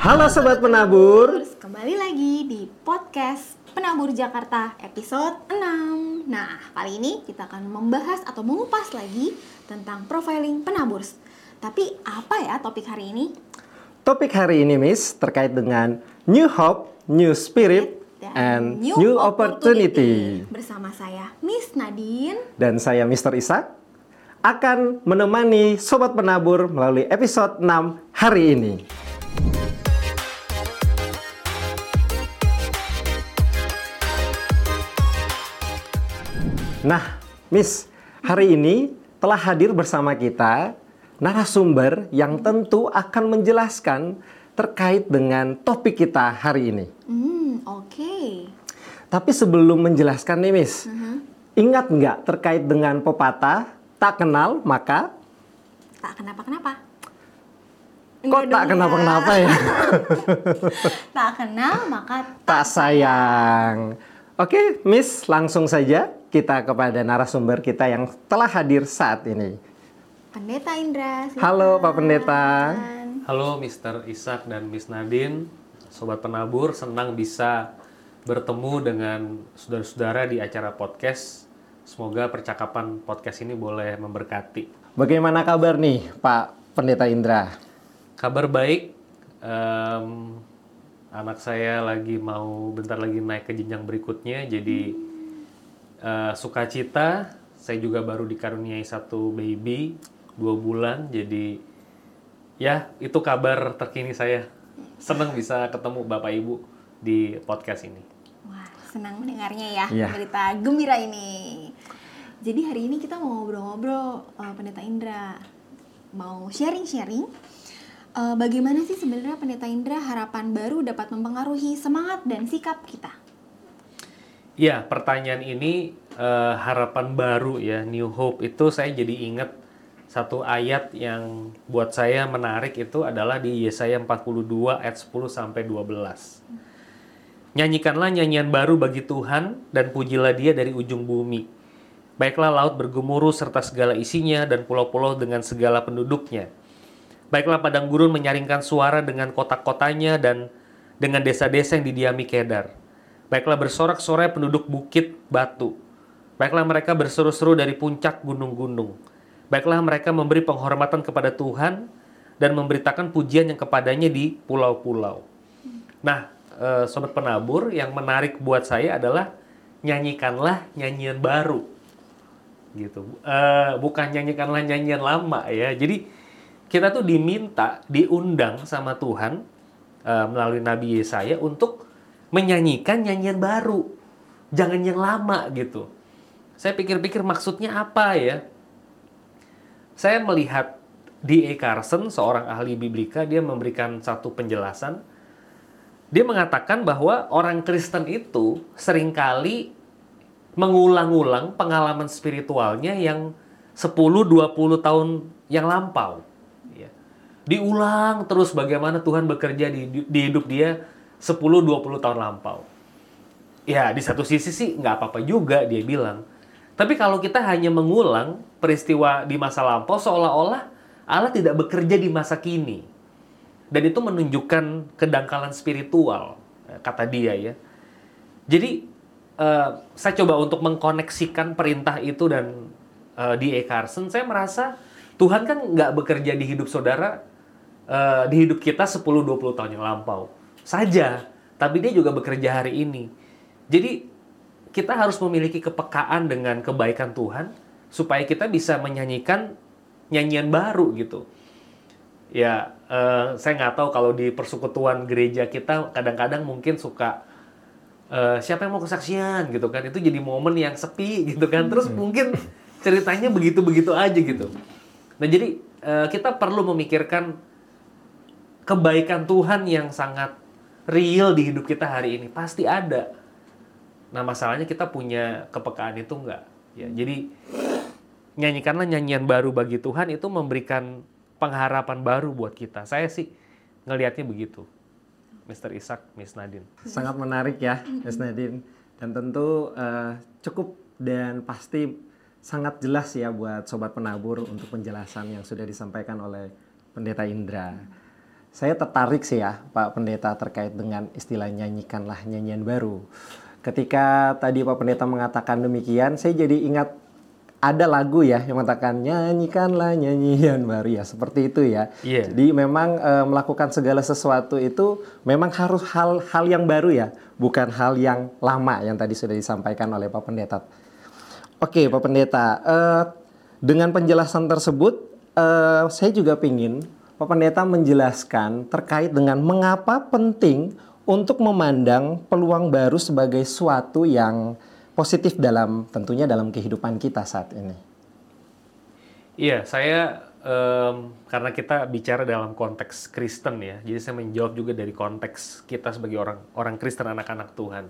Halo Sobat Penabur Terus kembali lagi di podcast Penabur Jakarta episode 6 Nah, kali ini kita akan membahas atau mengupas lagi tentang profiling penaburs Tapi apa ya topik hari ini? Topik hari ini Miss terkait dengan New Hope, New Spirit, and New, opportunity. Bersama saya Miss Nadine Dan saya Mr. Ishak akan menemani Sobat Penabur melalui episode 6 hari ini. Nah, Miss, hari ini telah hadir bersama kita narasumber yang tentu akan menjelaskan terkait dengan topik kita hari ini. Hmm, oke Tapi sebelum menjelaskan nih, Miss, ingat nggak terkait dengan pepatah tak kenal maka Tak kenapa-kenapa kok tak kenapa-kenapa ya? Tak kenal maka tak sayang. Oke, Miss, langsung saja kita kepada narasumber kita yang telah hadir saat ini. Pendeta Indra silakan. Halo, Pak Pendeta. Halo Mr. Ishak dan Miss Nadine, Sobat Penabur, senang bisa bertemu dengan saudara-saudara di acara podcast. Semoga percakapan podcast ini boleh memberkati. Bagaimana kabar nih, Pak Pendeta Indra? Kabar baik, em, anak saya lagi mau bentar lagi naik ke jenjang berikutnya, jadi eh, sukacita. Saya juga baru dikaruniai satu baby, dua bulan, jadi ya itu kabar terkini saya. Senang bisa ketemu Bapak Ibu di podcast ini. Wah, senang mendengarnya ya Iya. berita gembira ini. Jadi hari ini kita mau ngobrol-ngobrol eh, Pendeta Indra mau sharing-sharing eh, bagaimana sih sebenarnya Pendeta Indra harapan baru dapat mempengaruhi semangat dan sikap kita. Ya, pertanyaan ini eh, harapan baru ya, New Hope itu saya jadi ingat satu ayat yang buat saya menarik itu adalah di Yesaya 42 ayat 10 sampai 12. Nyanyikanlah nyanyian baru bagi Tuhan dan pujilah Dia dari ujung bumi. Baiklah laut bergemuruh serta segala isinya dan pulau-pulau dengan segala penduduknya. Baiklah padang gurun menyaringkan suara dengan kota-kotanya dan dengan desa-desa yang didiami Kedar. Baiklah bersorak-sorai penduduk bukit batu. Baiklah mereka berseru-seru dari puncak gunung-gunung. Baiklah mereka memberi penghormatan kepada Tuhan dan memberitakan pujian yang kepadanya di pulau-pulau. Nah, eh, sobat penabur, yang menarik buat saya adalah nyanyikanlah nyanyian baru, gitu. Eh, bukan nyanyikanlah nyanyian lama ya. Jadi kita tuh diminta, diundang sama Tuhan eh, melalui Nabi Yesaya untuk menyanyikan nyanyian baru, jangan yang lama gitu. Saya pikir-pikir maksudnya apa ya? Saya melihat D.A. Carson, seorang ahli biblika, dia memberikan satu penjelasan. Dia mengatakan bahwa orang Kristen itu sering kali mengulang-ulang pengalaman spiritualnya yang 10-20 tahun yang lampau. Ya. Diulang terus bagaimana Tuhan bekerja di, di hidup dia 10-20 tahun lampau. Ya, di satu sisi sih nggak apa-apa juga dia bilang. Tapi kalau kita hanya mengulang peristiwa di masa lampau seolah-olah Allah tidak bekerja di masa kini. Dan itu menunjukkan kedangkalan spiritual, eh, kata dia ya. Jadi eh, saya coba untuk mengkoneksikan perintah itu dan eh, D.A. Carson, saya merasa Tuhan kan nggak bekerja di hidup saudara, eh, di hidup kita 10-20 tahun yang lampau saja, tapi dia juga bekerja hari ini. Jadi kita harus memiliki kepekaan dengan kebaikan Tuhan supaya kita bisa menyanyikan nyanyian baru gitu. Ya, eh, saya nggak tahu kalau di persekutuan gereja kita kadang-kadang mungkin suka eh, siapa yang mau kesaksian gitu kan itu jadi momen yang sepi gitu kan terus mungkin ceritanya begitu-begitu aja gitu. Nah jadi eh, kita perlu memikirkan kebaikan Tuhan yang sangat real di hidup kita hari ini pasti ada. Nah masalahnya kita punya kepekaan itu enggak. Ya, jadi nyanyikanlah nyanyian baru bagi Tuhan itu memberikan pengharapan baru buat kita. Saya sih ngelihatnya begitu. Mr. Ishak, Miss Nadine. Sangat menarik ya, Mas Nadine. Dan tentu eh, cukup dan pasti sangat jelas ya buat sobat penabur untuk penjelasan yang sudah disampaikan oleh Pendeta Indra. Saya tertarik sih ya Pak Pendeta terkait dengan istilah nyanyikanlah nyanyian baru. Ketika tadi Pak Pendeta mengatakan demikian, saya jadi ingat ada lagu ya yang mengatakan nyanyikanlah nyanyian baru ya seperti itu ya. Iya. Jadi memang e, melakukan segala sesuatu itu memang harus hal-hal yang baru ya, bukan hal yang lama yang tadi sudah disampaikan oleh Pak Pendeta. Oke Pak Pendeta, e, dengan penjelasan tersebut e, saya juga ingin Pak Pendeta menjelaskan terkait dengan mengapa penting untuk memandang peluang baru sebagai suatu yang positif dalam tentunya dalam kehidupan kita saat ini. Iya, saya um, karena kita bicara dalam konteks Kristen ya, jadi saya menjawab juga dari konteks kita sebagai orang orang Kristen anak-anak Tuhan.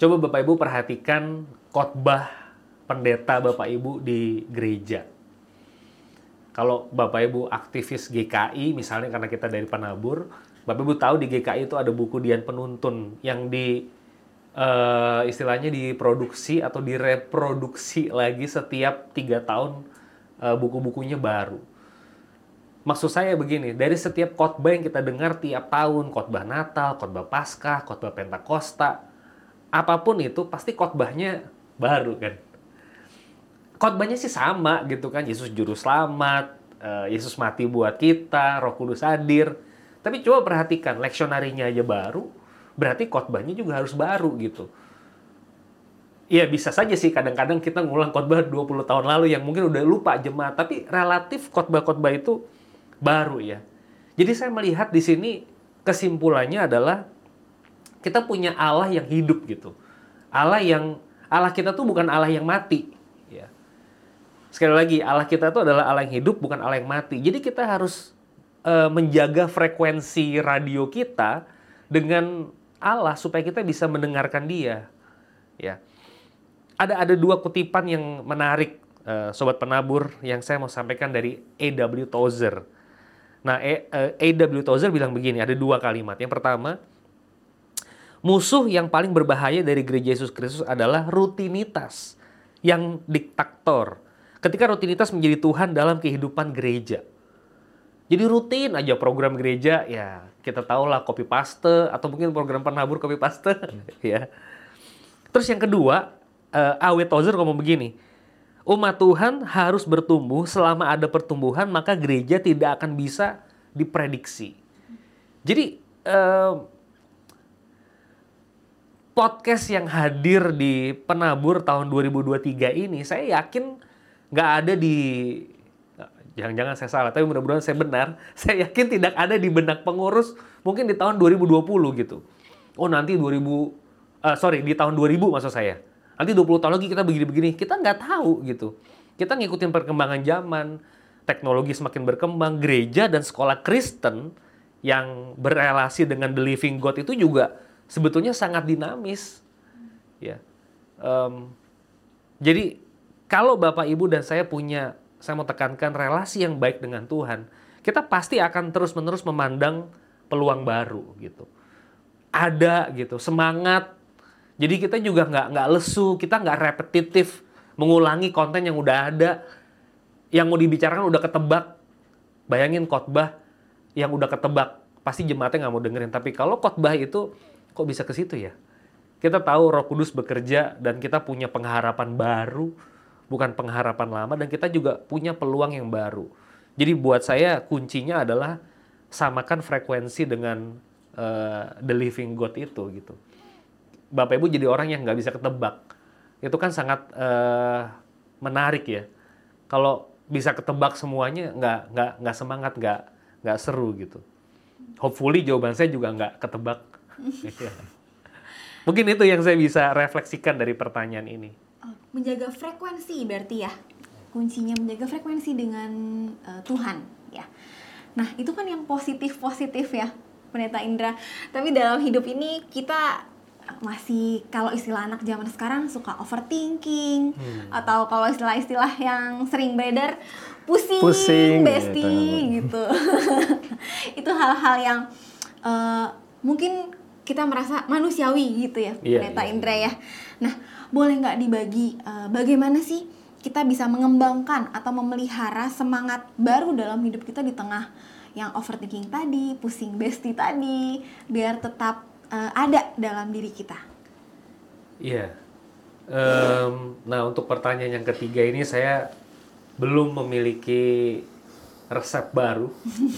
Coba Bapak Ibu perhatikan khotbah pendeta Bapak Ibu di gereja. Kalau Bapak Ibu aktivis GKI misalnya karena kita dari Penabur, Bapak Ibu tahu di GKI itu ada buku Dian Penuntun yang di uh, istilahnya diproduksi atau direproduksi lagi setiap tiga tahun uh, buku-bukunya baru. Maksud saya begini, dari setiap khotbah yang kita dengar tiap tahun, khotbah Natal, khotbah Paskah, khotbah Pentakosta, apa pun itu pasti khotbahnya baru kan. Khotbahnya sih sama gitu kan, Yesus juru selamat, uh, Yesus mati buat kita, Roh Kudus hadir. Tapi coba perhatikan, leksionarinya aja baru, berarti khotbahnya juga harus baru gitu. Iya bisa saja sih kadang-kadang kita ngulang khotbah 20 tahun lalu yang mungkin udah lupa jemaat, tapi relatif khotbah-khotbah itu baru ya. Jadi saya melihat di sini kesimpulannya adalah kita punya Allah yang hidup gitu. Allah yang Allah kita tuh bukan Allah yang mati. Sekali lagi Allah kita tuh adalah Allah yang hidup bukan Allah yang mati. Jadi kita harus uh, menjaga frekuensi radio kita dengan Allah supaya kita bisa mendengarkan Dia. Ya. Ada ada dua kutipan yang menarik uh, sobat penabur yang saya mau sampaikan dari A.W. Tozer. Nah, A.W. Tozer bilang begini, ada dua kalimat. Yang pertama, musuh yang paling berbahaya dari gereja Yesus Kristus adalah rutinitas yang diktator. Ketika rutinitas menjadi Tuhan dalam kehidupan gereja. Jadi rutin aja program gereja ya kita tahu lah copy paste atau mungkin program penabur copy paste ya. Terus yang kedua uh, eh, Awet Tozer ngomong begini, umat Tuhan harus bertumbuh selama ada pertumbuhan maka gereja tidak akan bisa diprediksi. Jadi uh, podcast yang hadir di penabur tahun 2023 ini saya yakin nggak ada di jangan-jangan saya salah, tapi mudah-mudahan saya benar. Saya yakin tidak ada di benak pengurus mungkin di tahun 2020 gitu. Oh nanti 2000, uh, eh, sorry di tahun 2000 maksud saya. Nanti 20 tahun lagi kita begini-begini, kita nggak tahu gitu. Kita ngikutin perkembangan zaman, teknologi semakin berkembang, gereja dan sekolah Kristen yang berrelasi dengan the living God itu juga sebetulnya sangat dinamis. Ya, um, jadi kalau Bapak Ibu dan saya punya saya mau tekankan relasi yang baik dengan Tuhan, kita pasti akan terus-menerus memandang peluang baru gitu. Ada gitu, semangat. Jadi kita juga nggak nggak lesu, kita nggak repetitif mengulangi konten yang udah ada, yang mau dibicarakan udah ketebak. Bayangin khotbah yang udah ketebak, pasti jemaatnya nggak mau dengerin. Tapi kalau khotbah itu kok bisa ke situ ya? Kita tahu Roh Kudus bekerja dan kita punya pengharapan baru bukan pengharapan lama dan kita juga punya peluang yang baru. Jadi buat saya kuncinya adalah samakan frekuensi dengan uh, the living God itu gitu. Bapak Ibu jadi orang yang nggak bisa ketebak. Itu kan sangat uh, menarik ya. Kalau bisa ketebak semuanya nggak nggak nggak semangat nggak nggak seru gitu. Hopefully jawaban saya juga nggak ketebak. Mungkin itu yang saya bisa refleksikan dari pertanyaan ini menjaga frekuensi berarti ya kuncinya menjaga frekuensi dengan uh, Tuhan ya nah itu kan yang positif positif ya pendeta Indra tapi dalam hidup ini kita masih kalau istilah anak zaman sekarang suka overthinking hmm. atau kalau istilah-istilah yang sering beredar pusing, pusing besti gitu, gitu. itu hal-hal yang uh, mungkin kita merasa manusiawi gitu ya yeah, pendeta yeah. Indra ya nah boleh nggak dibagi uh, bagaimana sih kita bisa mengembangkan atau memelihara semangat baru dalam hidup kita di tengah yang overthinking tadi, pusing besti tadi, biar tetap uh, ada dalam diri kita? Iya. Um, nah untuk pertanyaan yang ketiga ini saya belum memiliki resep baru.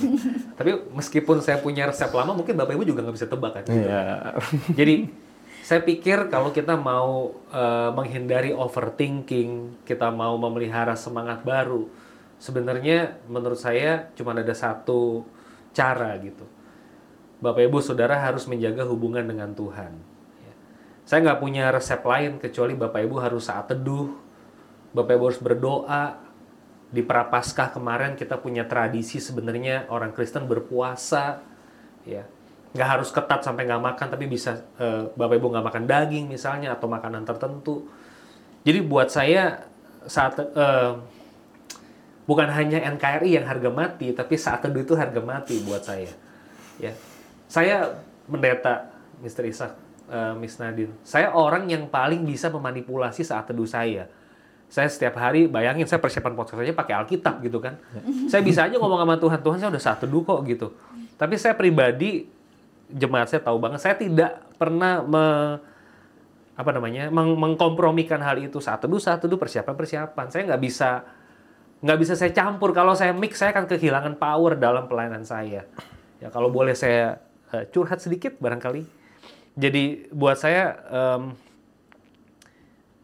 Tapi meskipun saya punya resep lama, mungkin Bapak Ibu juga nggak bisa tebak kan. Iya. Jadi saya pikir kalau kita mau uh, menghindari overthinking, kita mau memelihara semangat baru, sebenarnya menurut saya cuma ada satu cara gitu. Bapak Ibu Saudara harus menjaga hubungan dengan Tuhan. Ya. Saya nggak punya resep lain kecuali Bapak Ibu harus saat teduh, Bapak Ibu harus berdoa, di Prapaskah kemarin kita punya tradisi sebenarnya orang Kristen berpuasa ya. Nggak harus ketat sampai nggak makan tapi bisa uh, bapak ibu nggak makan daging misalnya atau makanan tertentu. Jadi buat saya saat uh, bukan hanya NKRI yang harga mati tapi saat teduh itu harga mati buat saya ya. Saya mendeta Mr. Ishak uh, Miss Nadine. Saya orang yang paling bisa memanipulasi saat teduh saya saya setiap hari bayangin saya persiapan podcast aja pakai Alkitab gitu kan. Ya. Saya bisa aja ngomong sama Tuhan, Tuhan saya udah saat teduh kok gitu. Tapi saya pribadi jemaat saya tahu banget saya tidak pernah me, apa namanya meng, mengkompromikan hal itu saat teduh saat teduh persiapan persiapan. Saya nggak bisa nggak bisa saya campur kalau saya mix saya akan kehilangan power dalam pelayanan saya. Ya kalau boleh saya uh, curhat sedikit barangkali. Jadi buat saya um,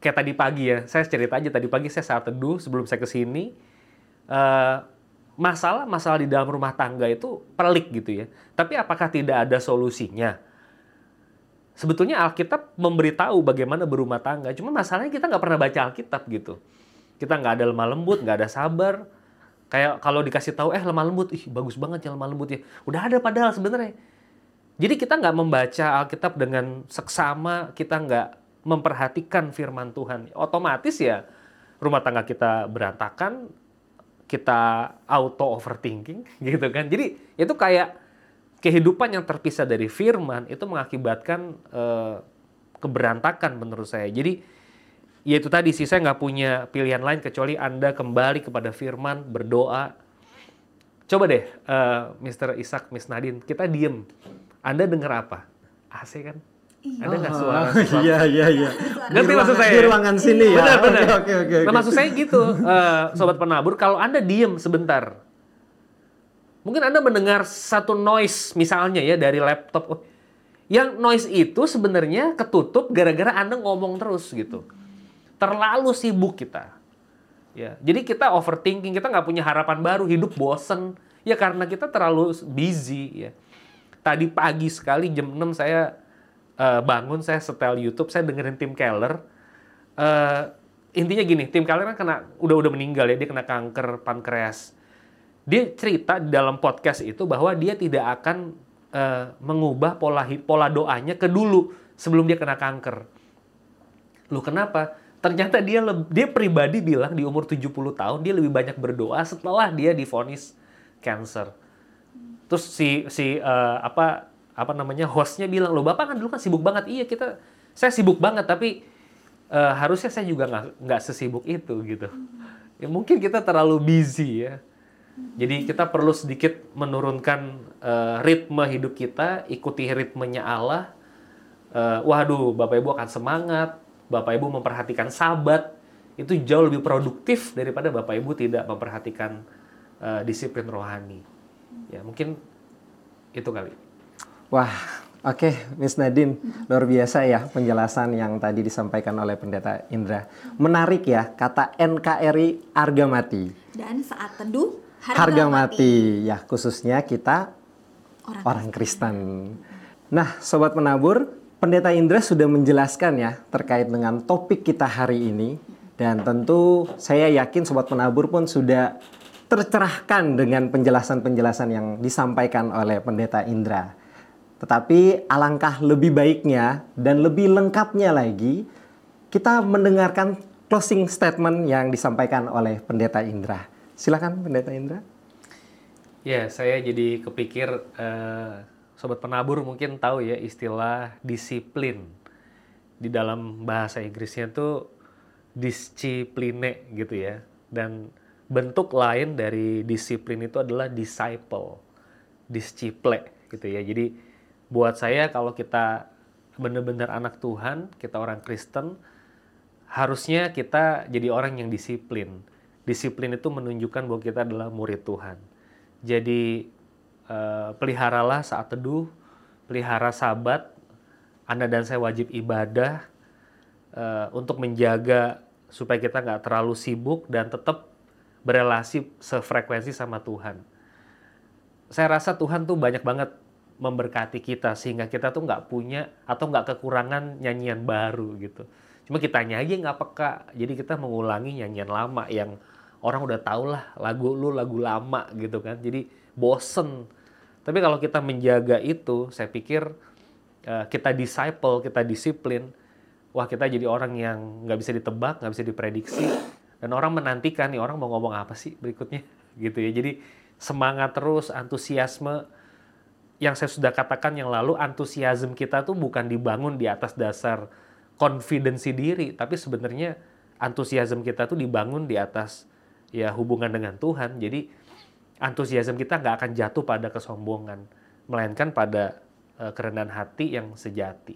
kayak tadi pagi ya, saya cerita aja tadi pagi saya saat teduh sebelum saya ke sini, uh, masalah masalah di dalam rumah tangga itu pelik gitu ya. Tapi apakah tidak ada solusinya? Sebetulnya Alkitab memberitahu bagaimana berumah tangga, cuma masalahnya kita nggak pernah baca Alkitab gitu. Kita nggak ada lemah lembut, nggak ada sabar. Kayak kalau dikasih tahu, eh lemah lembut, ih bagus banget ya lemah lembut ya. Udah ada padahal sebenarnya. Jadi kita nggak membaca Alkitab dengan seksama, kita nggak memperhatikan firman Tuhan, otomatis ya rumah tangga kita berantakan, kita auto overthinking gitu kan. Jadi itu kayak kehidupan yang terpisah dari firman itu mengakibatkan uh, keberantakan menurut saya. Jadi ya itu tadi sih saya nggak punya pilihan lain kecuali anda kembali kepada firman berdoa. Coba deh, uh, eh, Mr. Ishak, Miss Nadine, kita diem. Anda dengar apa? AC kan? Iya. Ada nggak suara? Oh, iya iya iya. Ngerti maksud saya? Di ruangan sini ya. Benar benar. Oke oke oke. Nah maksud saya gitu, uh, sobat penabur, kalau anda diem sebentar, mungkin anda mendengar satu noise misalnya ya dari laptop, oh, yang noise itu sebenarnya ketutup gara-gara anda ngomong terus gitu. Terlalu sibuk kita. Ya, jadi kita overthinking, kita nggak punya harapan baru, hidup bosen. Ya karena kita terlalu busy ya. Tadi pagi sekali jam 6 saya uh, bangun saya setel YouTube, saya dengerin Tim Keller. Uh, intinya gini, Tim Keller kan kena udah udah meninggal ya, dia kena kanker pankreas. Dia cerita di dalam podcast itu bahwa dia tidak akan uh, mengubah pola pola doanya ke dulu sebelum dia kena kanker. Lu kenapa? Ternyata dia dia pribadi bilang di umur 70 tahun dia lebih banyak berdoa setelah dia difonis cancer. Terus si si uh, apa apa namanya hostnya bilang loh bapak kan dulu kan sibuk banget. Iya kita saya sibuk banget tapi uh, harusnya saya juga nggak nggak sesibuk itu gitu. Ya mungkin kita terlalu busy ya. Jadi kita perlu sedikit menurunkan uh, ritme hidup kita ikuti ritmenya Allah. Uh, waduh bapak ibu akan semangat bapak ibu memperhatikan sabat. Itu jauh lebih produktif daripada bapak ibu tidak memperhatikan uh, disiplin rohani. Ya mungkin itu kali Wah, oke, okay, Miss Nadine, luar biasa ya penjelasan yang tadi disampaikan oleh Pendeta Indra. Menarik ya kata NKRI harga mati. Dan saat teduh harga, harga mati. mati. Ya, khususnya kita orang, orang Kristen. Nah, sobat menabur, Pendeta Indra sudah menjelaskan ya terkait dengan topik kita hari ini dan tentu saya yakin sobat penabur pun sudah tercerahkan dengan penjelasan-penjelasan yang disampaikan oleh Pendeta Indra. Tetapi alangkah lebih baiknya dan lebih lengkapnya lagi kita mendengarkan closing statement yang disampaikan oleh Pendeta Indra. Silakan Pendeta Indra. Ya, saya jadi kepikir uh, sobat penabur mungkin tahu ya istilah disiplin. Di dalam bahasa Inggrisnya tuh discipline gitu ya. Dan bentuk lain dari disiplin itu adalah disciple disciple gitu ya. Jadi buat saya kalau kita benar-benar anak Tuhan, kita orang Kristen, harusnya kita jadi orang yang disiplin. Disiplin itu menunjukkan bahwa kita adalah murid Tuhan. Jadi eh, peliharalah saat teduh, pelihara sabat. Anda dan saya wajib ibadah eh, untuk menjaga supaya kita nggak terlalu sibuk dan tetap berelasi sefrekuensi sama Tuhan. Saya rasa Tuhan tuh banyak banget memberkati kita sehingga kita tuh nggak punya atau nggak kekurangan nyanyian baru gitu. Cuma kita nyanyi nggak peka, jadi kita mengulangi nyanyian lama yang orang udah tau lah lagu lu lagu lama gitu kan. Jadi bosen. Tapi kalau kita menjaga itu, saya pikir uh, kita disciple, kita disiplin, wah kita jadi orang yang nggak bisa ditebak, nggak bisa diprediksi, dan orang menantikan nih orang mau ngomong apa sih berikutnya gitu ya. Jadi semangat terus, antusiasme yang saya sudah katakan yang lalu antusiasme kita tuh bukan dibangun di atas dasar confidence diri, tapi sebenarnya antusiasme kita tuh dibangun di atas ya hubungan dengan Tuhan. Jadi antusiasme kita nggak akan jatuh pada kesombongan, melainkan pada uh, kerendahan hati yang sejati.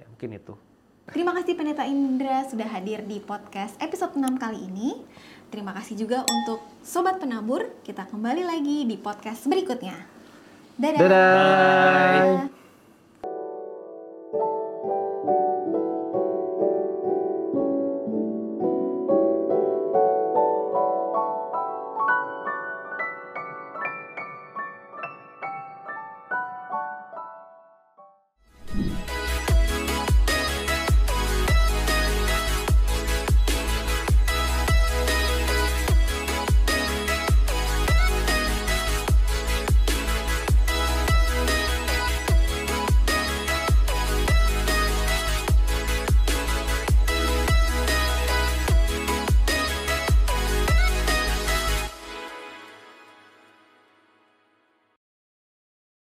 Ya mungkin itu. Terima kasih Pendeta Indra sudah hadir di podcast episode 6 kali ini. Terima kasih juga untuk Sobat Penabur. Kita kembali lagi di podcast berikutnya. Dadah. Dadah. Bye.